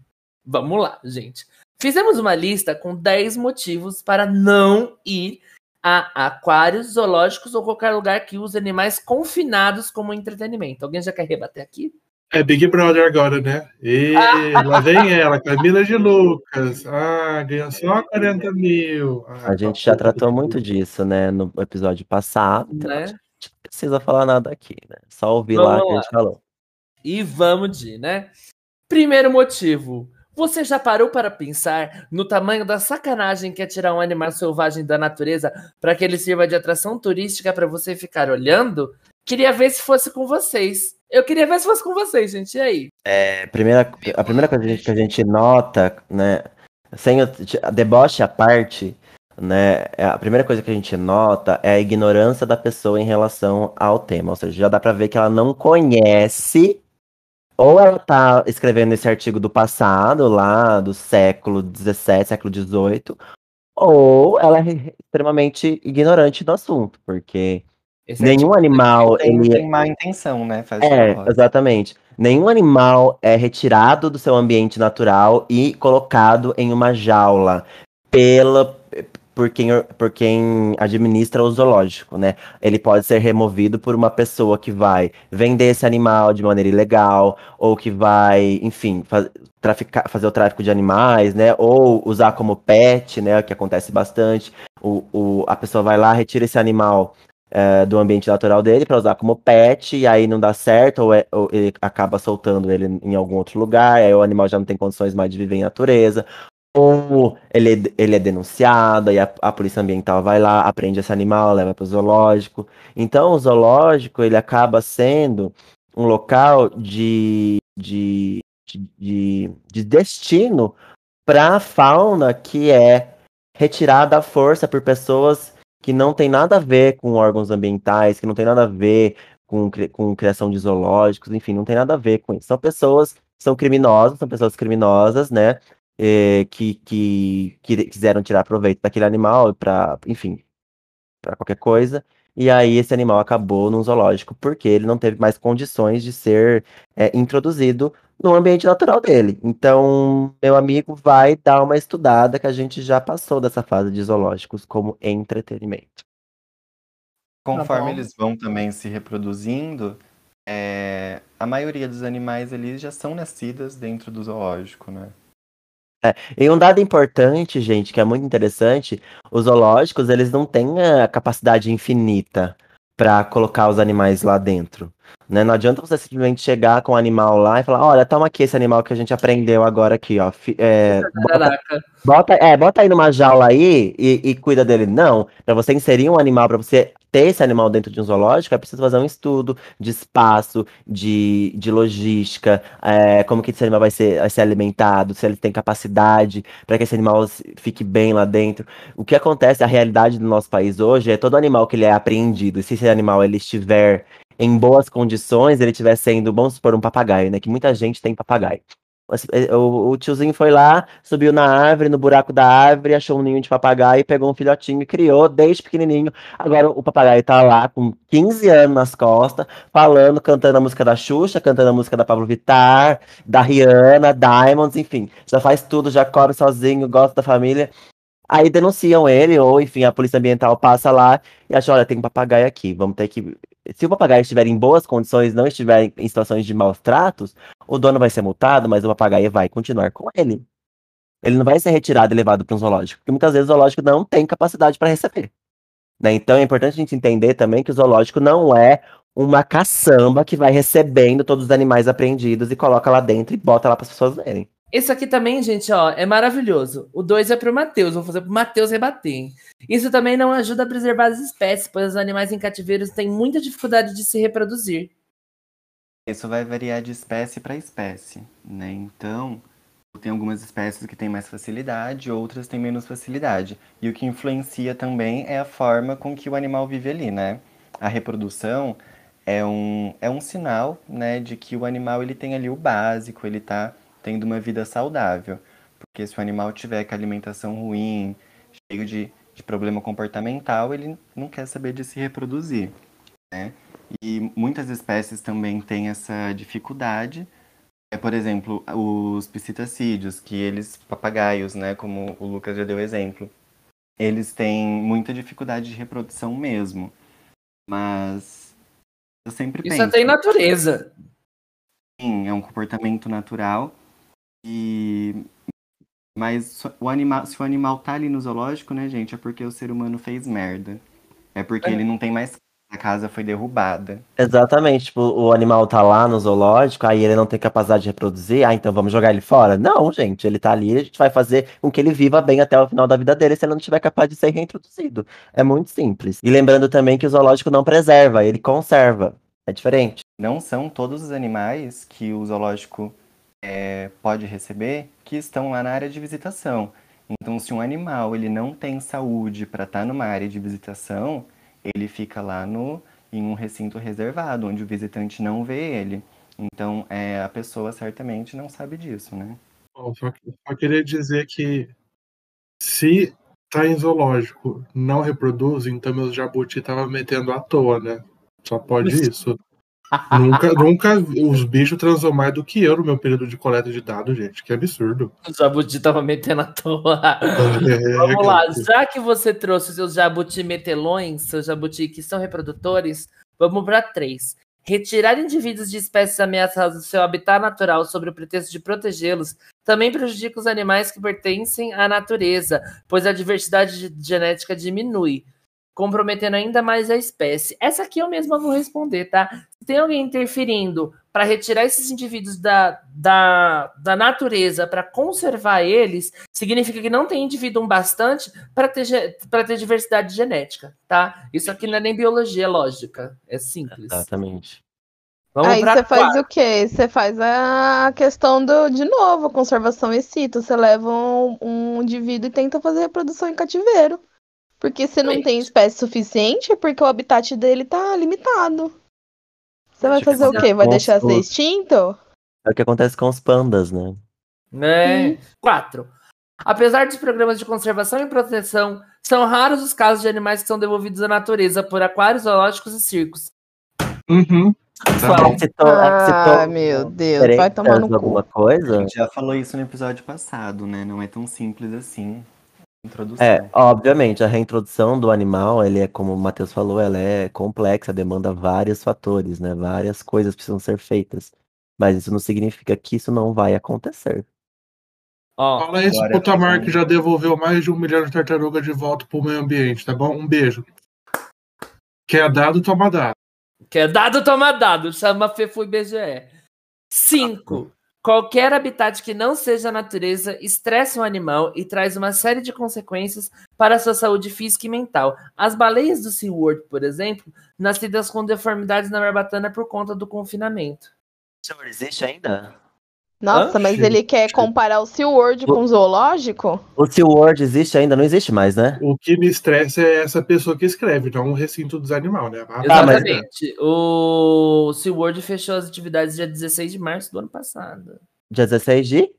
Vamos lá, gente. Fizemos uma lista com 10 motivos para não ir a aquários, zoológicos ou qualquer lugar que use animais confinados como entretenimento. Alguém já quer rebater aqui? É Big Brother agora, né? E lá vem ela, Camila de Lucas. Ah, ganhou só 40 mil. Ah, a gente já tratou muito disso, né? No episódio passado. Então né? A gente não precisa falar nada aqui, né? Só ouvir vamos lá, lá que a gente falou. E vamos de, né? Primeiro motivo você já parou para pensar no tamanho da sacanagem que é tirar um animal selvagem da natureza para que ele sirva de atração turística para você ficar olhando? Queria ver se fosse com vocês. Eu queria ver se fosse com vocês, gente. E aí? É, primeira, a primeira coisa que a gente nota, né? Sem o deboche à parte, né? É, a primeira coisa que a gente nota é a ignorância da pessoa em relação ao tema. Ou seja, já dá para ver que ela não conhece ou ela tá escrevendo esse artigo do passado, lá do século XVII, século XVIII, ou ela é extremamente ignorante do assunto, porque esse nenhum animal tem, ele tem má intenção, né? Faz é, exatamente. Nenhum animal é retirado do seu ambiente natural e colocado em uma jaula pela por quem, por quem administra o zoológico, né? Ele pode ser removido por uma pessoa que vai vender esse animal de maneira ilegal, ou que vai, enfim, faz, traficar, fazer o tráfico de animais, né? Ou usar como pet, né? Que acontece bastante. O, o, a pessoa vai lá, retira esse animal é, do ambiente natural dele para usar como pet, e aí não dá certo, ou, é, ou, ele acaba soltando ele em algum outro lugar, aí o animal já não tem condições mais de viver em natureza, ou ele, é ele é denunciado, e a, a, polícia ambiental vai lá, aprende esse animal, leva para o zoológico. Então, o zoológico ele acaba sendo um local de, de, de, de destino para a fauna que é retirada à força por pessoas que não tem nada a ver com órgãos ambientais, que não tem nada a ver com, com criação de zoológicos, enfim, não tem nada a ver com isso. São pessoas são criminosas, são pessoas criminosas, né? Eh, que, que, que quiseram tirar proveito daquele animal para, enfim, para qualquer coisa. E aí esse animal acabou num zoológico porque ele não teve mais condições de ser é, introduzido no ambiente natural dele. Então, meu amigo vai dar uma estudada que a gente já passou dessa fase de zoológicos como entretenimento. Conforme bom. eles vão também se reproduzindo, é, a maioria dos animais ali já são nascidas dentro do zoológico, né? E um dado importante, gente, que é muito interessante, os zoológicos, eles não têm a capacidade infinita para colocar os animais lá dentro. Né? Não adianta você simplesmente chegar com o animal lá e falar, olha, toma aqui esse animal que a gente aprendeu agora aqui, ó. é, bota, bota, é, bota aí numa jaula aí e, e cuida dele. Não, para você inserir um animal, para você ter esse animal dentro de um zoológico, é preciso fazer um estudo de espaço, de, de logística, é, como que esse animal vai ser, vai ser alimentado, se ele tem capacidade para que esse animal fique bem lá dentro. O que acontece, a realidade do nosso país hoje é todo animal que ele é apreendido, se esse animal ele estiver em boas condições, ele estiver sendo, vamos supor, um papagaio, né? Que muita gente tem papagaio. Mas, eh, O, o tiozinho foi lá, subiu na árvore, no buraco da árvore, achou um ninho de papagaio, pegou um filhotinho e criou desde pequenininho. Agora o papagaio tá lá com 15 anos nas costas, falando, cantando a música da Xuxa, cantando a música da Pablo Vittar, da Rihanna, Diamonds, enfim. Já faz tudo, já come sozinho, gosta da família. Aí denunciam ele, ou enfim, a polícia ambiental passa lá e acha, olha, tem um papagaio aqui, vamos ter que. Se o papagaio estiver em boas condições, não estiver em situações de maus tratos, o dono vai ser multado, mas o papagaio vai continuar com ele. Ele não vai ser retirado e levado para um zoológico, porque muitas vezes o zoológico não tem capacidade para receber. né? Então é importante a gente entender também que o zoológico não é uma caçamba que vai recebendo todos os animais apreendidos e coloca lá dentro e bota lá para as pessoas verem. Esse aqui também, gente, ó, é maravilhoso. O 2 é pro Matheus, vou fazer pro Matheus rebater. hein? Isso também não ajuda a preservar as espécies, pois os animais em cativeiros têm muita dificuldade de se reproduzir. Isso vai variar de espécie para espécie, né? Então, tem algumas espécies que têm mais facilidade, outras têm menos facilidade. E o que influencia também é a forma com que o animal vive ali, né? A reprodução é um, é um sinal, né, de que o animal ele tem ali o básico, ele tá tendo uma vida saudável. Porque se o animal tiver com alimentação ruim, cheio de, de problema comportamental, ele não quer saber de se reproduzir, né? E muitas espécies também têm essa dificuldade. É, por exemplo, os psitacídeos, que eles, papagaios, né, como o Lucas já deu exemplo, eles têm muita dificuldade de reprodução mesmo. Mas eu sempre Isso penso, até em natureza. sim, é um comportamento natural. E mas o animal, se o animal tá ali no zoológico, né, gente, é porque o ser humano fez merda. É porque É. ele não tem mais casa, a casa foi derrubada. Exatamente, tipo, o animal tá lá no zoológico, aí ele não tem capacidade de reproduzir, ah, então vamos jogar ele fora? Não, gente, ele tá ali, a gente vai fazer com que ele viva bem até o final da vida dele se ele não tiver capaz de ser reintroduzido. É muito simples. E lembrando também que o zoológico não preserva, ele conserva. É diferente. Não são todos os animais que o zoológico é, pode receber que estão lá na área de visitação. Então, se um animal ele não tem saúde para estar numa área de visitação, ele fica lá no, em um recinto reservado, onde o visitante não vê ele. Então, é, a pessoa certamente não sabe disso, né? Bom, só, só queria dizer que se tá em zoológico, não reproduz, então meus jabuti tava metendo à toa, né? Só pode isso. Nunca, nunca os bichos transou mais do que eu no meu período de coleta de dados, gente. Que absurdo. O jabuti tava metendo à toa. É, Vamos lá, cara. já que você trouxe os seus jabuti metelões, seus jabuti que são reprodutores, vamos para três. Retirar indivíduos de espécies ameaçadas do seu habitat natural sob o pretexto de protegê-los também prejudica os animais que pertencem à natureza, pois a diversidade ge- genética diminui, comprometendo ainda mais a espécie. Essa aqui eu mesma vou responder, tá? Se tem alguém interferindo para retirar esses indivíduos da, da, da natureza para conservar eles, significa que não tem indivíduo bastante para ter, pra ter diversidade genética, tá? Isso aqui não é nem biologia, é lógica. É simples. Exatamente. Vamos Aí você faz o quê? Você faz a questão do, de novo, conservação e cito. Você leva um, um indivíduo e tenta fazer reprodução em cativeiro. Porque se não tem espécie suficiente, é porque o habitat dele tá limitado. Você vai fazer o quê? Vai deixar ser extinto? É o que acontece com os pandas, né? Né? Quatro. Apesar dos programas de conservação e proteção, são raros os casos de animais que são devolvidos à natureza por aquários, zoológicos e circos. Uhum. Bom. Citou, Ah, meu Deus, vai tomar no diferenças, cu. alguma A coisa? gente já falou isso no episódio passado, né? Não é tão simples assim. Introdução. É, obviamente, a reintrodução do animal, ele é, como o Matheus falou, ela é complexa, demanda vários fatores, né? Várias coisas precisam ser feitas. Mas isso não significa que isso não vai acontecer. Ó, Fala isso Agora, pro Tamar fazendo- que já devolveu mais de um milhão de tartarugas de volta pro meio ambiente, tá bom? Um beijo. Quer dado, toma dado. que é dado, toma dado. Chama FEFU e BGE. Cinco. Qualquer habitat que não seja a natureza estressa o animal e traz uma série de consequências para a sua saúde física e mental. As baleias do SeaWorld, por exemplo, nascidas com deformidades na barbatana por conta do confinamento. Senhor existe ainda? Nossa, mas ele quer comparar o SeaWorld com o zoológico? O SeaWorld existe ainda? Não existe mais, né? O que me estressa é essa pessoa que escreve, não o recinto dos animais, né? Ah, mas- Exatamente. O SeaWorld fechou as atividades dia 16 de março do ano passado. Dia 16 de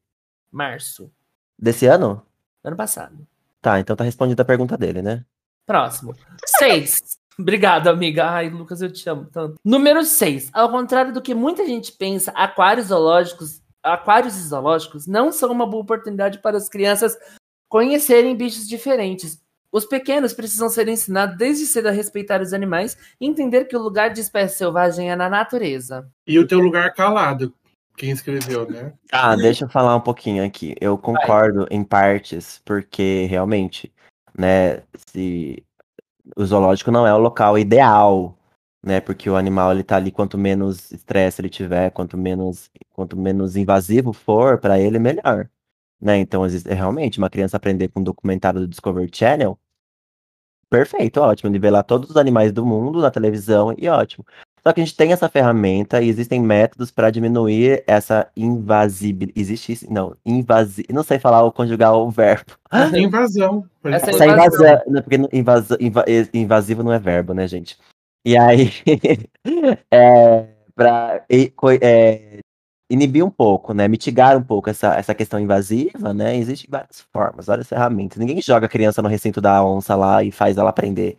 Março. desse ano? Ano passado. Tá, então tá respondida a pergunta dele, né? Próximo. Seis. Obrigado, amiga. Ai, Lucas, eu te amo tanto. Número 6. Ao contrário do que muita gente pensa, aquários zoológicos, aquários e zoológicos não são uma boa oportunidade para as crianças conhecerem bichos diferentes. Os pequenos precisam ser ensinados desde cedo a respeitar os animais e entender que o lugar de espécie selvagem é na natureza. E o teu lugar calado, quem escreveu, né? Ah, deixa eu falar um pouquinho aqui. Eu concordo em partes, porque realmente, né, se o zoológico não é o local ideal, né? Porque o animal ele tá ali quanto menos estresse ele tiver, quanto menos quanto menos invasivo for para ele, melhor. Né? Então, existe, é realmente uma criança aprender com um documentário do Discovery Channel, perfeito, ótimo, nivelar todos os animais do mundo na televisão e ótimo. Só que a gente tem essa ferramenta e existem métodos para diminuir essa invasibilidade. Existe isso? Não, invasi... Não sei falar ou conjugar o verbo. Invasão. Pode Essa falar. Essa invasão. invasão. não, Porque invasa... inva- invasivo não é verbo, né, gente? E aí, é, para inibir um pouco, né? Mitigar um pouco essa, essa questão invasiva, né? Existem várias formas, várias ferramentas. Ninguém joga a criança no recinto da onça lá e faz ela aprender.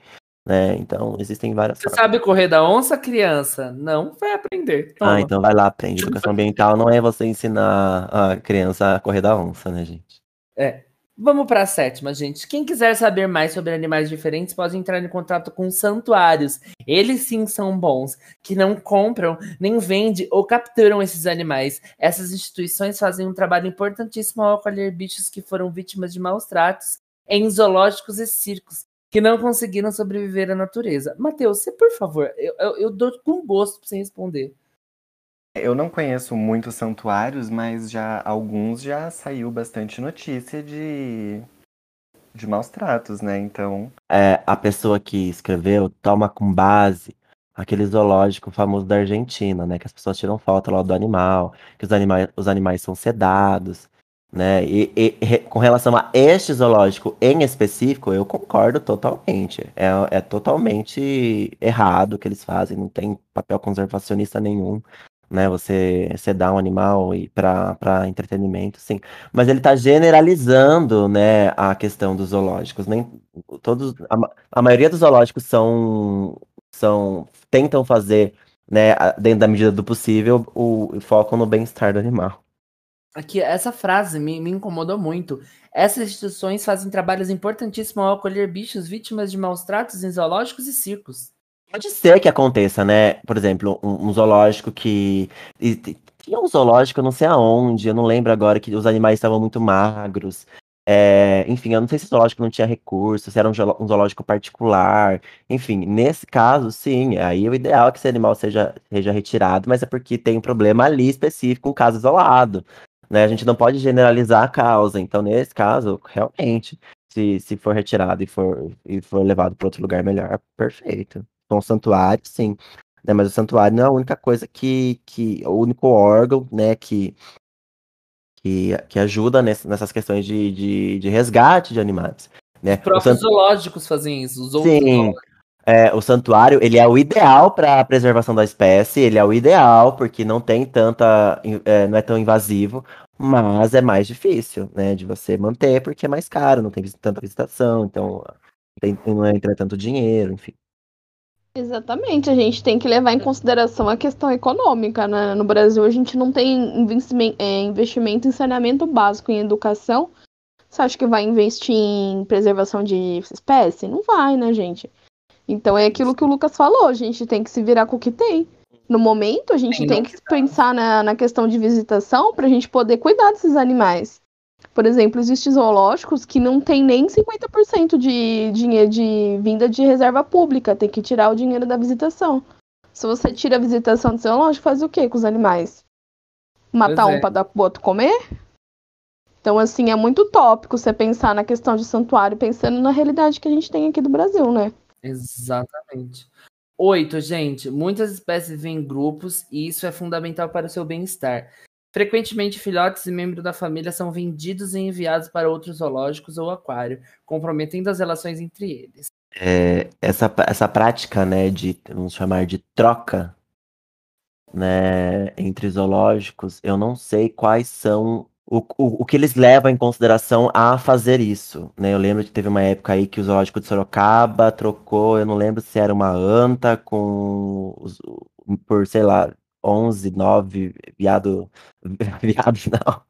Né? Então, existem várias Você formas. sabe correr da onça, criança? Não vai aprender. Toma. Ah, então vai lá, aprende. Educação ambiental não é você ensinar a criança a correr da onça, né, gente? Vamos para a sétima, gente. Quem quiser saber mais sobre animais diferentes pode entrar em contato com santuários. Eles sim são bons, que não compram, nem vendem ou capturam esses animais. Essas instituições fazem um trabalho importantíssimo ao acolher bichos que foram vítimas de maus tratos em zoológicos e circos, que não conseguiram sobreviver à natureza. Matheus, você, por favor, eu, eu, eu dou com gosto para você responder. Eu não conheço muitos santuários, mas já alguns já saiu bastante notícia de, de maus tratos, né? Então, É, a pessoa que escreveu toma com base aquele zoológico famoso da Argentina, né? Que as pessoas tiram foto lá do animal, que os animais, os animais são sedados, né? E, e- com relação a este zoológico em específico, eu concordo totalmente. É, é totalmente errado o que eles fazem, não tem papel conservacionista nenhum. Né, você sedar um animal e para entretenimento, sim. Mas ele está generalizando, né, a questão dos zoológicos. Nem todos, a, a maioria dos zoológicos são, são tentam fazer, né, dentro da medida do possível, o, foco no bem-estar do animal. Aqui, essa frase me, me incomodou muito. Essas instituições fazem trabalhos importantíssimos ao acolher bichos vítimas de maus tratos em zoológicos e circos. Pode ser que aconteça, né? Por exemplo, um, um zoológico que. Tinha um zoológico, eu não sei aonde, eu não lembro agora, que os animais estavam muito magros. É, enfim, eu não sei se o zoológico não tinha recursos, se era um zoológico particular. Enfim, nesse caso, sim, aí o ideal é que esse animal seja, seja retirado, mas é porque tem um problema ali específico, um caso isolado. Né? A gente não pode generalizar a causa. Então, nesse caso, realmente, se, se for retirado e for, e for levado para outro lugar melhor, perfeito. Com santuário, sim. né? Mas o santuário não é a única coisa que, que o único órgão, né, que que, que ajuda ness, nessas questões de, de, de, resgate de animais. Né? Os próprios sant... zoológicos fazem isso. Os outros Sim, é, o santuário ele é o ideal para a preservação da espécie, ele é o ideal porque não tem tanta, é, não é tão invasivo, mas é mais difícil, né, de você manter porque é mais caro, não tem tanta visitação, então tem, não entra tanto dinheiro, enfim. Exatamente, a gente tem que levar em consideração a questão econômica. Né? No Brasil, a gente não tem investimento, é, investimento em saneamento básico, em educação. Você acha que vai investir em preservação de espécie? Não vai, né, gente? Então é aquilo que o Lucas falou, a gente tem que se virar com o que tem. No momento, a gente tem que pensar na, na questão de visitação para a gente poder cuidar desses animais. Por exemplo, existem zoológicos que não tem nem 50% de dinheiro de vinda de reserva pública, tem que tirar o dinheiro da visitação. Se você tira a visitação do zoológico, faz o que com os animais? Matar um para dar pro outro comer? Então, assim, é muito tópico você pensar na questão de santuário, pensando na realidade que a gente tem aqui do Brasil, né? Exatamente. Oito, gente. Muitas espécies vivem em grupos e isso é fundamental para o seu bem-estar. Frequentemente, filhotes e membros da família são vendidos e enviados para outros zoológicos ou aquário, comprometendo as relações entre eles. É, essa, essa prática, né, de, vamos chamar de troca, né, entre zoológicos, eu não sei quais são o, o, o que eles levam em consideração a fazer isso, né? Eu lembro que teve uma época aí que o zoológico de Sorocaba trocou, eu não lembro se era uma anta com por, sei lá, 11, 9 viado. Viados não.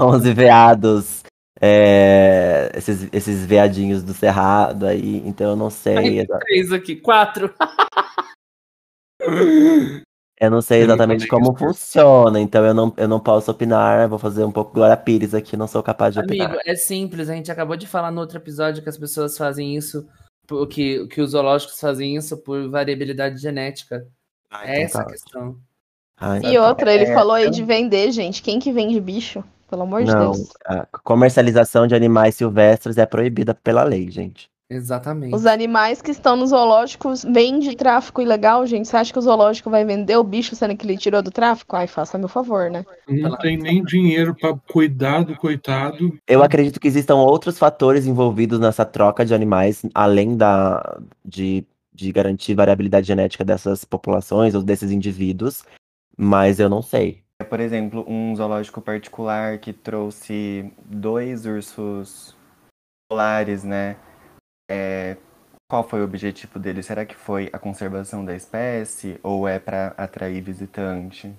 11 veados. É, esses, esses veadinhos do Cerrado aí, então eu não sei. três aqui, quatro. eu não sei exatamente como funciona, então eu não, eu não posso opinar. Vou fazer um pouco Glória Pires aqui, não sou capaz de opinar. Amigo, é simples, a gente acabou de falar no outro episódio que as pessoas fazem isso, que, que os zoológicos fazem isso por variabilidade genética. Ah, então é essa tá. a questão. Ai, e outra, ele é, falou aí de vender, gente. Quem que vende bicho? Pelo amor de não, Deus. A comercialização de animais silvestres é proibida pela lei, gente. Exatamente. Os animais que estão nos zoológicos vêm de tráfico ilegal, gente. Você acha que o zoológico vai vender o bicho sendo que ele tirou do tráfico? Ai, faça meu favor, né? Não tem nem dinheiro para cuidar do coitado. Eu acredito que existam outros fatores envolvidos nessa troca de animais, além da de, de garantir variabilidade genética dessas populações ou desses indivíduos mas eu não sei. Por exemplo, um zoológico particular que trouxe dois ursos polares, né? É, qual foi o objetivo dele? Será que foi a conservação da espécie ou é para atrair visitante?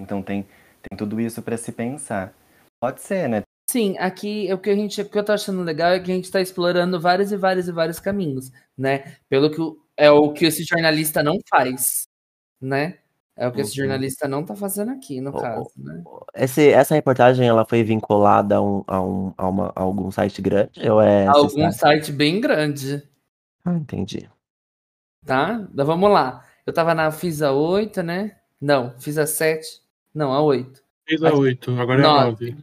Então tem, tem tudo isso para se pensar. Pode ser, né? Sim, aqui o que a gente, o que eu tô achando legal é que a gente está explorando vários e vários e vários caminhos, né? Pelo que é o que esse jornalista não faz, né? É o que esse uhum. jornalista não está fazendo aqui, no caso, né? Esse, essa reportagem, ela foi vinculada a, um, a, um, a, uma, a algum site grande? Ou é algum site bem grande. Ah, entendi. Tá? Então vamos lá. Eu tava na fiz a 8, né? Não, fiz a 7. Não, a 8. Fiz a 8, agora é a 9.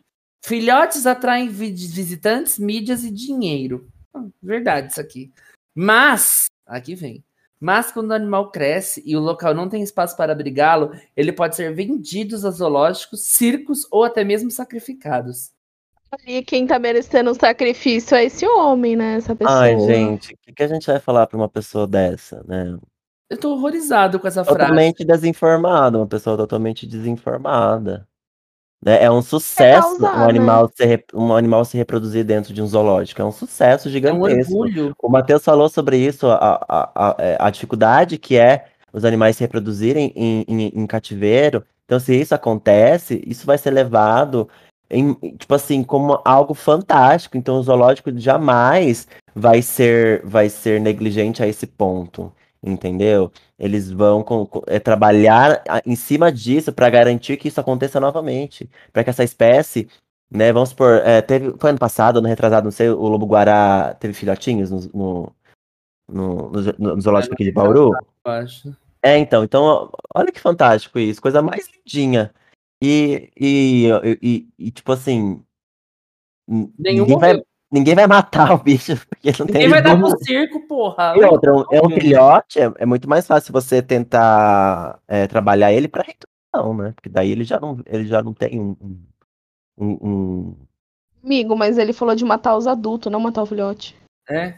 Filhotes atraem visitantes, mídias e dinheiro. Ah, verdade isso aqui. Mas, aqui vem. Mas quando o animal cresce e o local não tem espaço para abrigá-lo, ele pode ser vendido a zoológicos, circos ou até mesmo sacrificados. E quem tá merecendo um sacrifício é esse homem, né? Essa pessoa. Ai, gente, o que, que, a gente vai falar pra uma pessoa dessa, né? Eu tô horrorizado com essa totalmente frase. Totalmente desinformada, uma pessoa totalmente desinformada. Né? É um sucesso é um, animal se, um animal se reproduzir dentro de um zoológico. É um sucesso gigantesco. É um orgulho. O Matheus falou sobre isso, a, a, a, é, a, dificuldade que é os animais se reproduzirem em, em, em, cativeiro. Então, se isso acontece, isso vai ser levado em, tipo assim, como algo fantástico. Então, o zoológico jamais vai ser, vai ser negligente a esse ponto entendeu? Eles vão com, com, é, trabalhar em cima disso para garantir que isso aconteça novamente, para que essa espécie, né, vamos supor, é, teve, foi ano passado, ano retrasado, não sei, o lobo-guará teve filhotinhos no, no, no, no, zoológico aqui de Bauru? Acho. É, então, então, olha que fantástico isso, coisa mais lindinha. E, e, e, e tipo assim, Nenhum ninguém vai, ninguém vai matar o bicho, porque não Ninguém tem vai dar pro circo, porra. E outra, é um filhote, é, é muito mais fácil você tentar é, trabalhar ele pra reprodução, né? Porque daí ele já não, ele já não tem um. um, um- um- Amigo, mas ele falou de matar os adultos, não matar o filhote. É.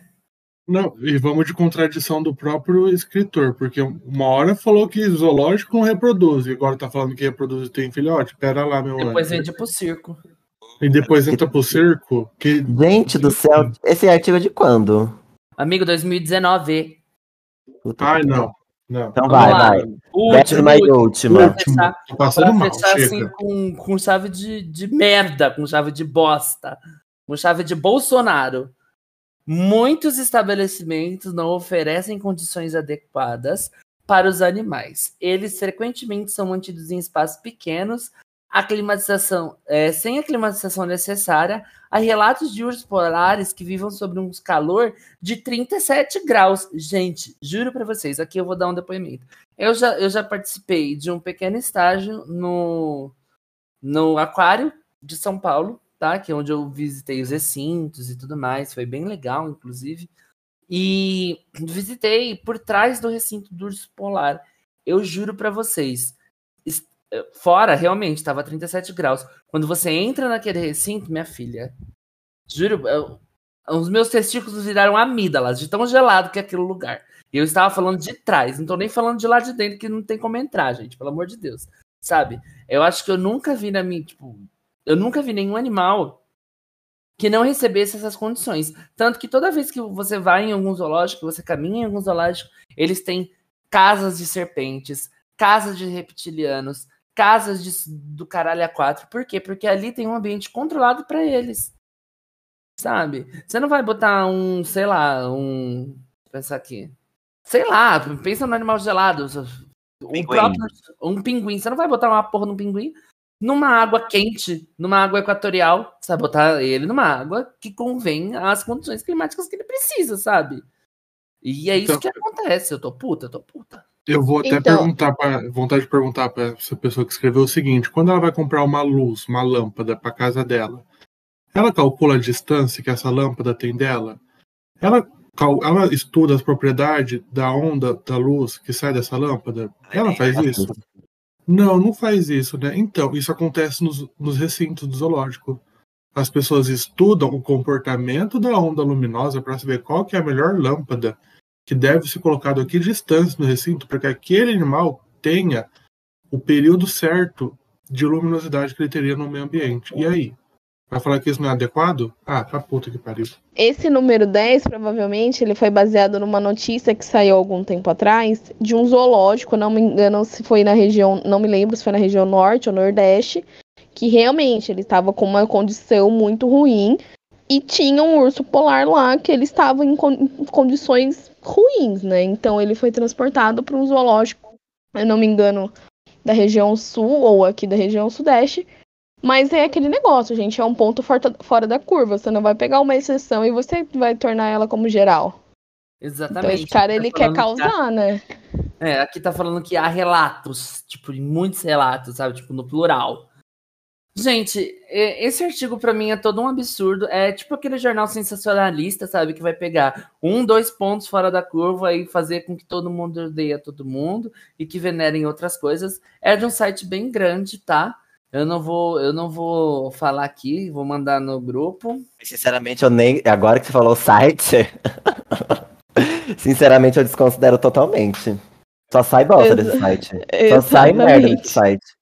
Não, e vamos de contradição do próprio escritor, porque uma hora falou que zoológico não reproduz, e agora tá falando que reproduz e tem filhote. Pera lá, meu Depois anjo. vende pro circo. E depois entra pro circo, que Gente do céu, esse artigo é de quando? Amigo, 2019. Puta Ai, que não. Não. Então Vamos vai, lá. vai. Último, Décima e última. Pra fechar, pra mal, assim com, com chave de, de merda, com chave de bosta, com chave de Bolsonaro. Muitos estabelecimentos não oferecem condições adequadas para os animais. Eles frequentemente são mantidos em espaços pequenos, a climatização, é, sem a climatização necessária. Há relatos de ursos polares que vivam sob um calor de 37 graus. Gente, juro para vocês, aqui eu vou dar um depoimento. Eu já, eu já participei de um pequeno estágio no, no Aquário de São Paulo, tá? Que é onde eu visitei os recintos e tudo mais. Foi bem legal, inclusive. E visitei por trás do recinto do urso polar. Eu juro para vocês, fora realmente estava 37 graus. Quando você entra naquele recinto, minha filha, juro, eu- os meus testículos viraram amígdalas de tão gelado que é aquele lugar. E eu estava falando de trás, não tô nem falando de lá de dentro, que não tem como entrar, gente, pelo amor de Deus. Sabe? Eu acho que eu nunca vi na minha, tipo, eu nunca vi nenhum animal que não recebesse essas condições. Tanto que toda vez que você vai em algum zoológico, você caminha em algum zoológico, eles têm casas de serpentes, casas de reptilianos, casas de, do caralho a quatro. Por quê? Porque ali tem um ambiente controlado para eles. Sabe? Você não vai botar um, sei lá, um. Pensar aqui. Sei lá, pensa no animal gelado. Um, Pinguim. próprio, um pinguim. Você não vai botar uma porra num pinguim numa água quente, numa água equatorial. Você vai botar ele numa água que convém às condições climáticas que ele precisa, sabe? E é isso Então- que acontece. Eu tô puta, eu tô puta. Eu vou até Então- perguntar para vontade de perguntar para essa pessoa que escreveu o seguinte: quando ela vai comprar uma luz, uma lâmpada para casa dela, ela calcula a distância que essa lâmpada tem dela? Ela, ela estuda as propriedades da onda da luz que sai dessa lâmpada? Ela faz isso? Não, não faz isso, né? Então, isso acontece nos, nos recintos do zoológico. As pessoas estudam o comportamento da onda luminosa para saber qual que é a melhor lâmpada que deve ser colocado aqui distância no recinto para que aquele animal tenha o período certo de luminosidade que ele teria no meio ambiente. E aí? Vai falar que isso não é adequado? Ah, tá puta que pariu. Esse número 10, provavelmente, ele foi baseado numa notícia que saiu algum tempo atrás de um zoológico, não me engano se foi na região, não me lembro se foi na região norte ou nordeste, que realmente ele estava com uma condição muito ruim e tinha um urso polar lá que ele estava em condições ruins, né? Então ele foi transportado para um zoológico, eu não me engano, da região sul ou aqui da região sudeste, mas é aquele negócio, gente, é um ponto fora da curva. Você não vai pegar uma exceção e você vai tornar ela como geral. Então Exatamente. esse cara, Tá ele quer que há- causar, né? É, aqui tá falando que há relatos, tipo, muitos relatos, sabe? Tipo, no plural. Gente, esse artigo pra mim é todo um absurdo. É tipo aquele jornal sensacionalista, sabe? Que vai pegar um, dois pontos fora da curva e fazer com que todo mundo odeia todo mundo e que venerem outras coisas. É de um site bem grande, tá? Eu não vou, eu não vou falar aqui, vou mandar no grupo. Sinceramente, eu nem. Agora que você falou o site. Sinceramente, eu desconsidero totalmente. Só sai bosta desse site. Só sai merda desse site.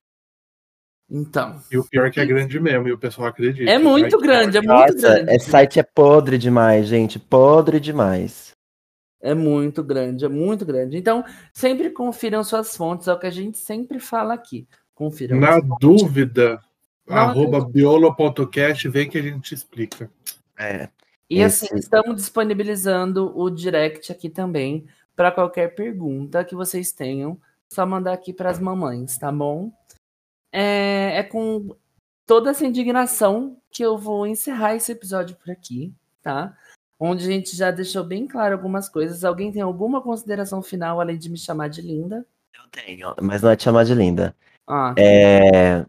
Então, E o pior é que é grande mesmo, e o pessoal acredita. é muito grande, é muito Nossa, grande. esse site é podre demais, gente. Podre demais. É muito grande, é muito grande. Então, sempre confiram suas fontes, é o que a gente sempre fala aqui. Confiram. Na dúvida, Não, arroba biolo.cast, vem que a gente explica. É. E assim, esse- estamos disponibilizando o direct aqui também para qualquer pergunta que vocês tenham. Só mandar aqui para as mamães, tá bom? É, é com toda essa indignação que eu vou encerrar esse episódio por aqui, tá? Onde a gente já deixou bem claro algumas coisas. Alguém tem alguma consideração final além de me chamar de linda? Eu tenho, mas não é te chamar de linda. Ah, É,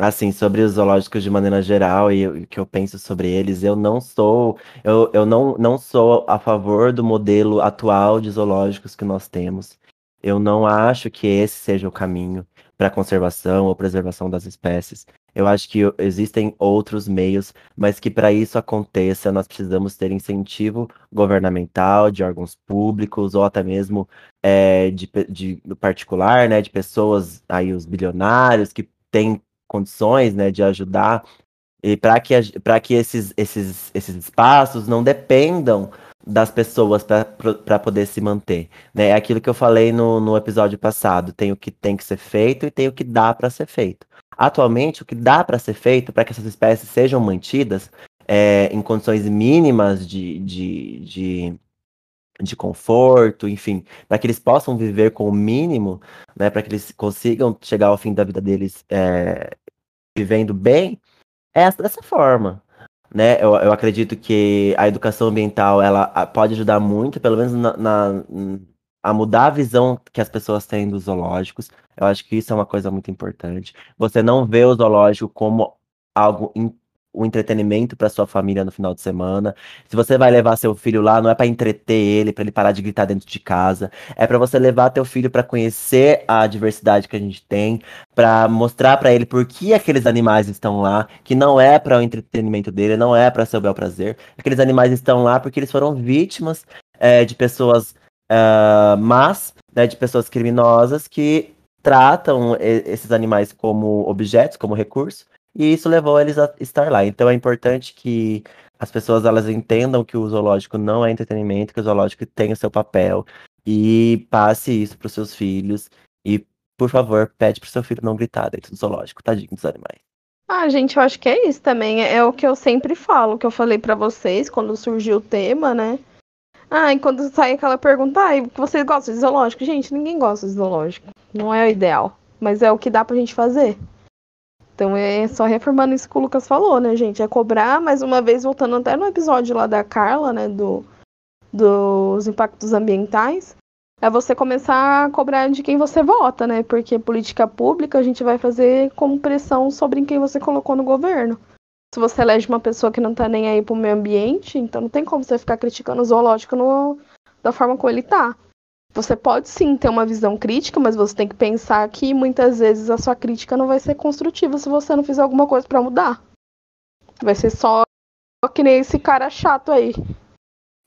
assim, sobre os zoológicos de maneira geral e o que eu penso sobre eles, eu não sou, eu, eu não, não sou a favor do modelo atual de zoológicos que nós temos. Eu não acho que esse seja o caminho para conservação ou preservação das espécies. Eu acho que existem outros meios, mas que para isso aconteça, nós precisamos ter incentivo governamental, de órgãos públicos, ou até mesmo é, de, de particular, né, de pessoas aí, os bilionários, que têm condições né, de ajudar, e para que, que esses, esses, esses espaços não dependam das pessoas para poder se manter. Né? É aquilo que eu falei no, no episódio passado: tem o que tem que ser feito e tem o que dá para ser feito. Atualmente, o que dá para ser feito para que essas espécies sejam mantidas é, em condições mínimas de, de, de, de conforto, enfim, para que eles possam viver com o mínimo, né, para que eles consigam chegar ao fim da vida deles é, vivendo bem, é dessa forma. Né? Eu, eu acredito que a educação ambiental ela pode ajudar muito, pelo menos na, na a mudar a visão que as pessoas têm dos zoológicos. Eu acho que isso é uma coisa muito importante. Você não vê o zoológico como algo o entretenimento para sua família no final de semana. Se você vai levar seu filho lá, não é para entreter ele, para ele parar de gritar dentro de casa. É para você levar teu filho para conhecer a diversidade que a gente tem, para mostrar para ele por que aqueles animais estão lá, que não é para o entretenimento dele, não é para seu bel prazer. Aqueles animais estão lá porque eles foram vítimas é, de pessoas uh, más, né, de pessoas criminosas que tratam esses animais como objetos, como recurso, e isso levou eles a estar lá. Então é importante que as pessoas elas entendam que o zoológico não é entretenimento, que o zoológico tem o seu papel e passe isso para os seus filhos e por favor, pede pro seu filho não gritar dentro do zoológico, tadinho dos animais. Ah, gente, eu acho que é isso também. É o que eu sempre falo, que eu falei para vocês quando surgiu o tema, né? Ah, e quando sai aquela pergunta, ah, vocês gostam de zoológico? Gente, ninguém gosta de zoológico. Não é o ideal. Mas é o que dá pra gente fazer. Então é só reformando isso que o Lucas falou, né, gente? É cobrar, mais uma vez, voltando até no episódio lá da Carla, né, do, dos impactos ambientais, é você começar a cobrar de quem você vota, né? Porque política pública a gente vai fazer como pressão sobre quem você colocou no governo. Se você elege uma pessoa que não tá nem aí pro meio ambiente, então não tem como você ficar criticando o zoológico no, da forma como ele tá. Você pode sim ter uma visão crítica, mas você tem que pensar que muitas vezes a sua crítica não vai ser construtiva se você não fizer alguma coisa para mudar. Vai ser só que nem esse cara chato aí.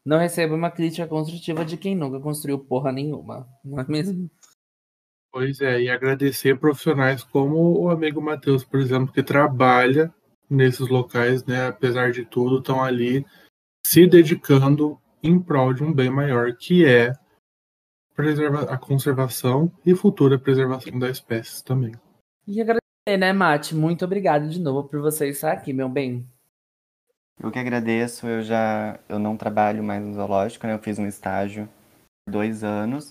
Não receba uma crítica construtiva de quem nunca construiu porra nenhuma, não é mesmo? Pois é, e agradecer profissionais como o amigo Matheus, por exemplo, que trabalha nesses locais, né, apesar de tudo, estão ali se dedicando em prol de um bem maior, que é preserva a conservação e futura preservação da espécie também. E agradecer, né, Mate? Muito obrigado de novo por você estar aqui, meu bem. Eu que agradeço, eu já eu não trabalho mais no zoológico, né? Eu fiz um estágio dois anos,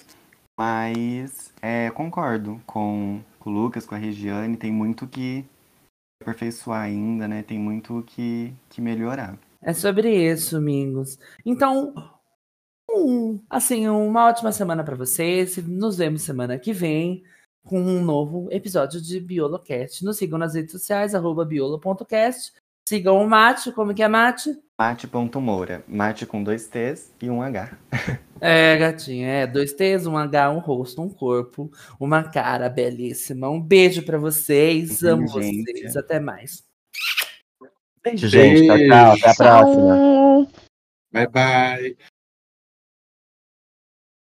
mas é, concordo com, com o Lucas, com a Regiane, tem muito que aperfeiçoar ainda, né? Tem muito que, que melhorar. É sobre isso, amigos. Então, assim, uma ótima semana para vocês. Nos vemos semana que vem com um novo episódio de BioloCast. Nos sigam nas redes sociais, arroba biolo.cast. Sigam o Mate, como que é Mate? Mate.moura. Mate com dois T's e um H. É, gatinha, é. Dois T's, um H, um rosto, um corpo, uma cara belíssima. Um beijo para vocês. Amo gente. vocês. Até mais. Beijo, gente. Tchau, tchau. Até a próxima. Bye, bye.